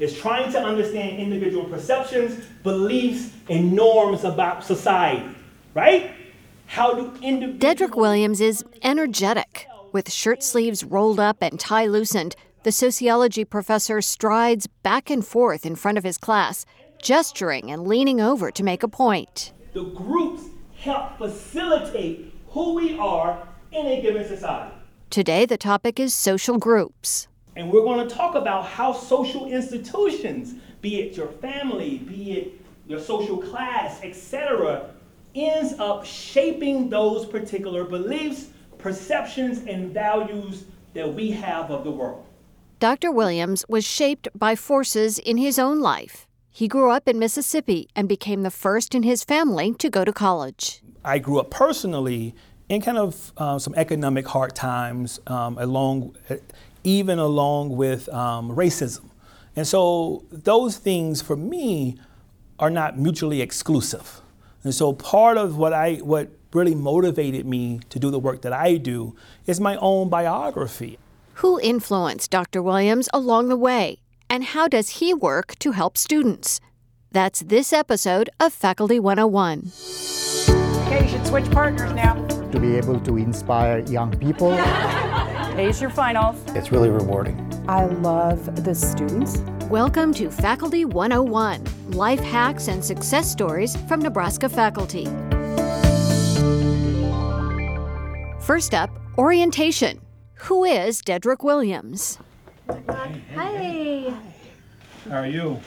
is trying to understand individual perceptions, beliefs, and norms about society, right? How do individuals. Deadric Williams is energetic. With shirt sleeves rolled up and tie loosened, the sociology professor strides back and forth in front of his class, gesturing and leaning over to make a point. The groups help facilitate who we are in a given society. Today, the topic is social groups. And we're going to talk about how social institutions, be it your family, be it your social class, etc., ends up shaping those particular beliefs, perceptions, and values that we have of the world. Dr. Williams was shaped by forces in his own life. He grew up in Mississippi and became the first in his family to go to college. I grew up personally in kind of uh, some economic hard times, um, along, even along with um, racism. And so those things for me are not mutually exclusive. And so part of what I what really motivated me to do the work that I do is my own biography. Who influenced Dr. Williams along the way? And how does he work to help students? That's this episode of Faculty 101. Okay, you should switch partners now. To be able to inspire young people. Ace your finals. It's really rewarding. I love the students. Welcome to Faculty 101 Life Hacks and Success Stories from Nebraska faculty. First up, orientation. Who is Deadric Williams? Hi. How are you?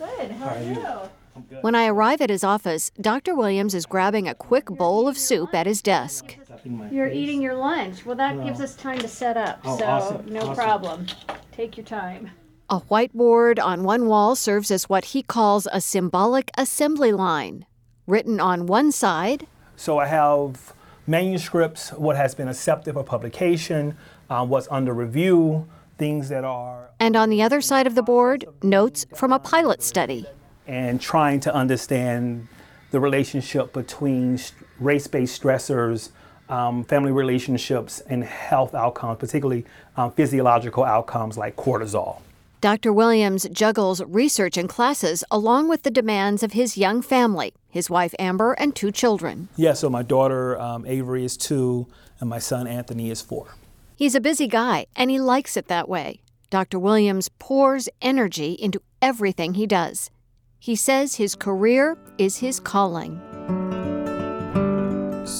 Good. How, are you? When I arrive at his office, Dr. Williams is grabbing a quick bowl of soup at his desk. You're eating your lunch. Well, that gives us time to set up, Oh, so awesome, no awesome. problem. Take your time. A whiteboard on one wall serves as what he calls a symbolic assembly line. Written on one side, So I have manuscripts, what has been accepted for publication, uh, what's under review, things that are, and on the other side of the board, notes from a pilot study. and trying to understand the relationship between race based stressors, um, family relationships, and health outcomes, particularly um, physiological outcomes like cortisol. Dr. Williams juggles research and classes along with the demands of his young family, his wife Amber, and two children. Yeah, so my daughter um, Avery is two, and my son Anthony is four. He's a busy guy, and he likes it that way. Dr. Williams pours energy into everything he does. He says his career is his calling.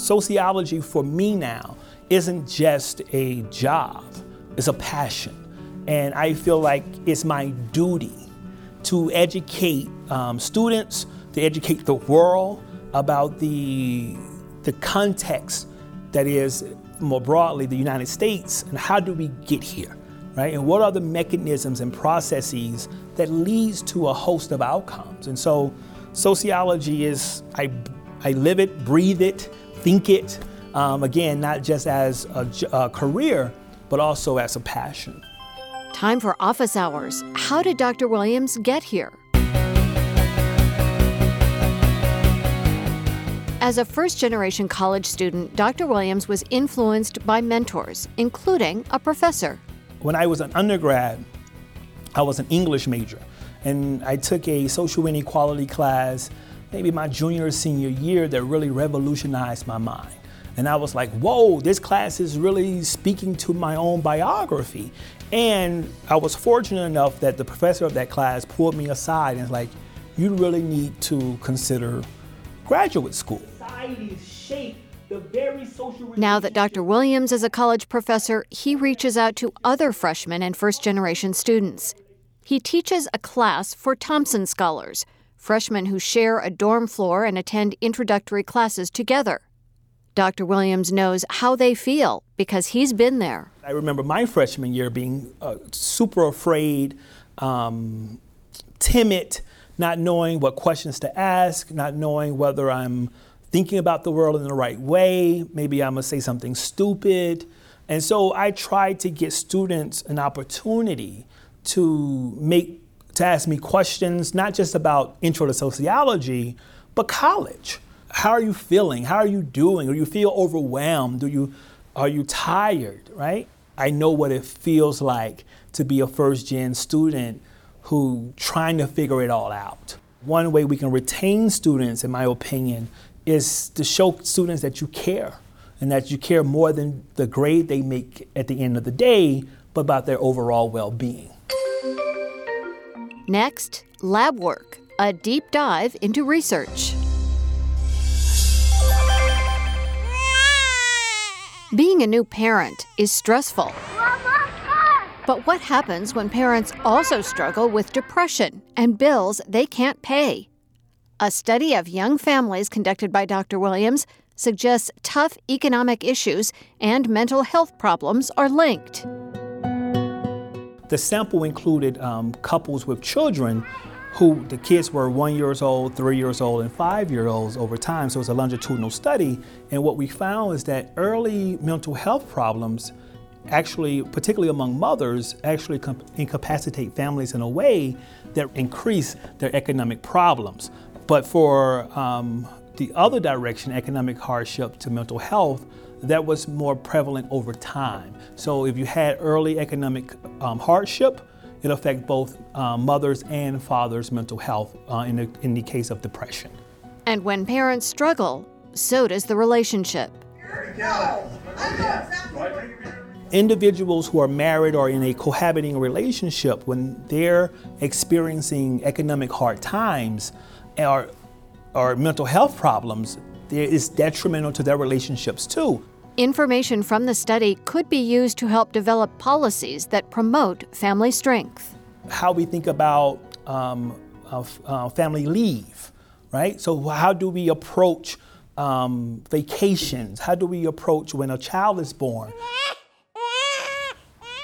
Sociology for me now isn't just a job, it's a passion. And I feel like it's my duty to educate um, students, to educate the world about the, the context that is more broadly the United States and how do we get here, right? And what are the mechanisms and processes that leads to a host of outcomes? And so sociology is, I, I live it, breathe it, think it, um, again, not just as a career, but also as a passion. Time for office hours. How did Dr. Williams get here? As a first generation college student, Dr. Williams was influenced by mentors, including a professor. When I was an undergrad, I was an English major, and I took a social inequality class maybe my junior or senior year that really revolutionized my mind. And I was like, whoa, this class is really speaking to my own biography. And I was fortunate enough that the professor of that class pulled me aside and was like, you really need to consider graduate school. Now that Dr. Williams is a college professor, he reaches out to other freshmen and first generation students. He teaches a class for Thompson Scholars, freshmen who share a dorm floor and attend introductory classes together. Dr. Williams knows how they feel because he's been there. I remember my freshman year being uh, super afraid, um, timid, not knowing what questions to ask, not knowing whether I'm thinking about the world in the right way. Maybe I'm gonna say something stupid. And so I tried to get students an opportunity to make to ask me questions, not just about intro to sociology, but college. How are you feeling? How are you doing? Do you feel overwhelmed? Do you are you tired, right? I know what it feels like to be a first gen student who trying to figure it all out. One way we can retain students, in my opinion, is to show students that you care and that you care more than the grade they make at the end of the day, but about their overall well being. Next, lab work, a deep dive into research. Being a new parent is stressful. But what happens when parents also struggle with depression and bills they can't pay? A study of young families conducted by Dr. Williams suggests tough economic issues and mental health problems are linked. The sample included um, couples with children who the kids were one years old, three years old, and five year olds over time. So it was a longitudinal study. And what we found is that early mental health problems actually, particularly among mothers, actually incapacitate families in a way that increase their economic problems. But for um, the other direction, economic hardship to mental health, that was more prevalent over time. So if you had early economic um, hardship, it affects both um, mothers and fathers' mental health uh, in, the, in the case of depression. And when parents struggle, so does the relationship. Individuals who are married or in a cohabiting relationship, when they're experiencing economic hard times or, or mental health problems, is detrimental to their relationships too. Information from the study could be used to help develop policies that promote family strength. How we think about um, uh, uh, family leave, right? So, how do we approach um, vacations? How do we approach when a child is born?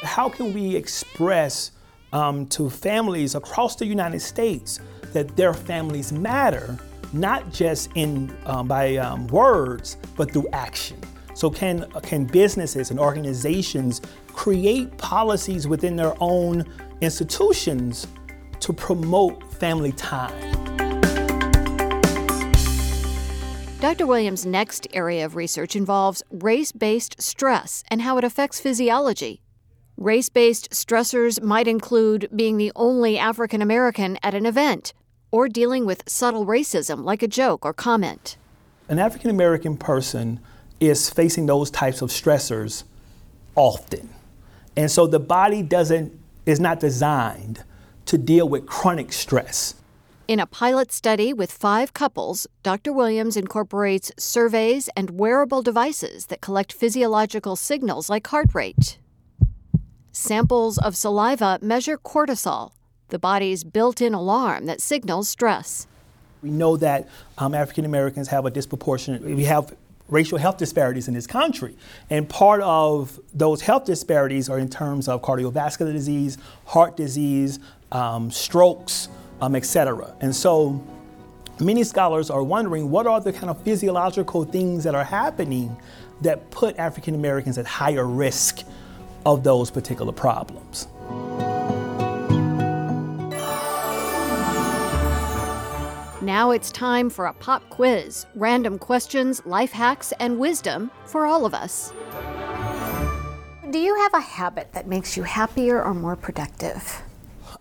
How can we express um, to families across the United States that their families matter, not just in um, by um, words, but through action? So can, can businesses and organizations create policies within their own institutions to promote family time? Dr. Williams' next area of research involves race based stress and how it affects physiology. Race based stressors might include being the only African American at an event or dealing with subtle racism like a joke or comment. An African American person is facing those types of stressors often. And so the body doesn't is not designed to deal with chronic stress. In a pilot study with five couples, Dr. Williams incorporates surveys and wearable devices that collect physiological signals like heart rate. Samples of saliva measure cortisol, the body's built in alarm that signals stress. We know that um, African Americans have a disproportionate, we have racial health disparities in this country. And part of those health disparities are in terms of cardiovascular disease, heart disease, um, strokes, um, et cetera. And so many scholars are wondering what are the kind of physiological things that are happening that put African Americans at higher risk of those particular problems. Now it's time for a pop quiz random questions, life hacks, and wisdom for all of us. Do you have a habit that makes you happier or more productive?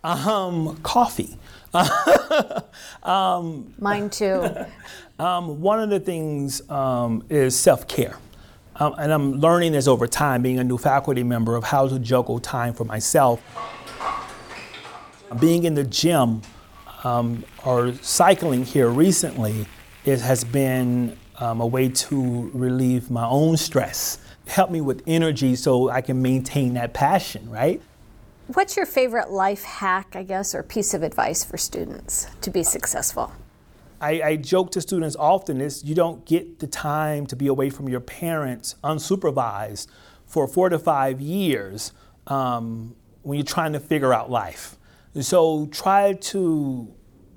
Um, coffee. um, Mine too. um, one of the things um, is self care. Um, and I'm learning this over time, being a new faculty member, of how to juggle time for myself. Being in the gym um, or cycling here recently it has been um, a way to relieve my own stress, help me with energy so I can maintain that passion, right? What's your favorite life hack, I guess, or piece of advice for students to be successful? I, I, joke to students often is you don't get the time to be away from your parents unsupervised for four to five years um, when you're trying to figure out life. So try to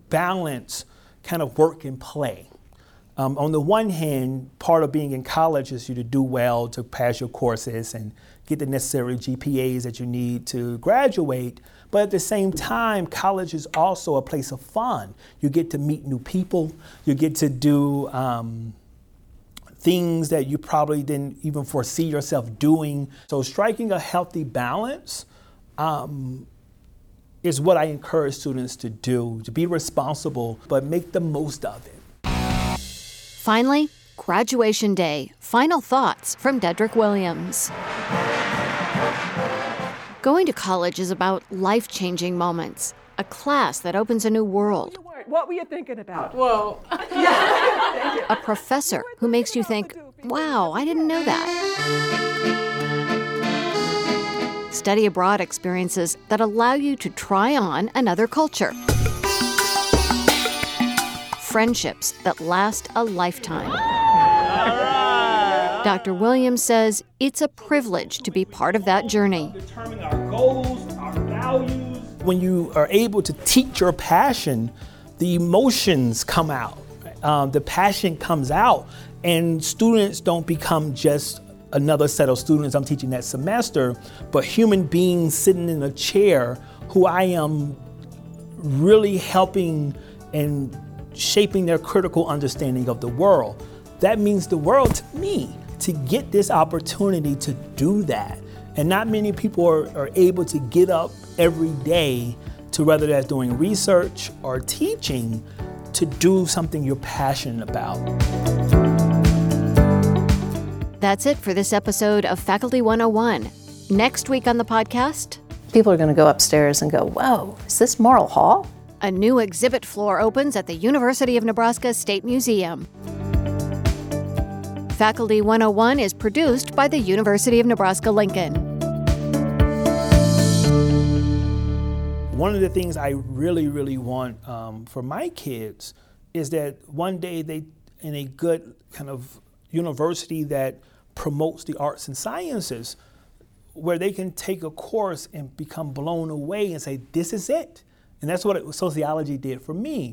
balance kind of work and play. Um, on the one hand, part of being in college is you to do well to pass your courses and get the necessary GPAs that you need to graduate. But at the same time, college is also a place of fun. You get to meet new people. You get to do um, things that you probably didn't even foresee yourself doing. So striking a healthy balance um, is what I encourage students to do to be responsible, but make the most of it. Finally, graduation day. Final thoughts from Deadric Williams. Going to college is about life changing moments, a class that opens a new world, What were you thinking about? Whoa. a professor who makes you think, wow, I didn't know that. Study abroad experiences that allow you to try on another culture. Friendships that last a lifetime. Dr. Williams says it's a privilege to be part of that journey. Our goals, our values. When you are able to teach your passion, the emotions come out, um, the passion comes out, and students don't become just another set of students I'm teaching that semester, but human beings sitting in a chair who I am really helping and shaping their critical understanding of the world. That means the world to me to get this opportunity to do that. And not many people are, are able to get up every day to whether that's doing research or teaching to do something you're passionate about. That's it for this episode of Faculty 101. Next week on the podcast, People are going to go upstairs and go, Whoa, is this Morrill Hall? a new exhibit floor opens at the University of Nebraska State Museum. Faculty 101 is produced by the University of Nebraska Lincoln. One of the things I really, really want um, for my kids is that one day they, in a good kind of university that promotes the arts and sciences, where they can take a course and become blown away and say, this is it. And that's what sociology did for me.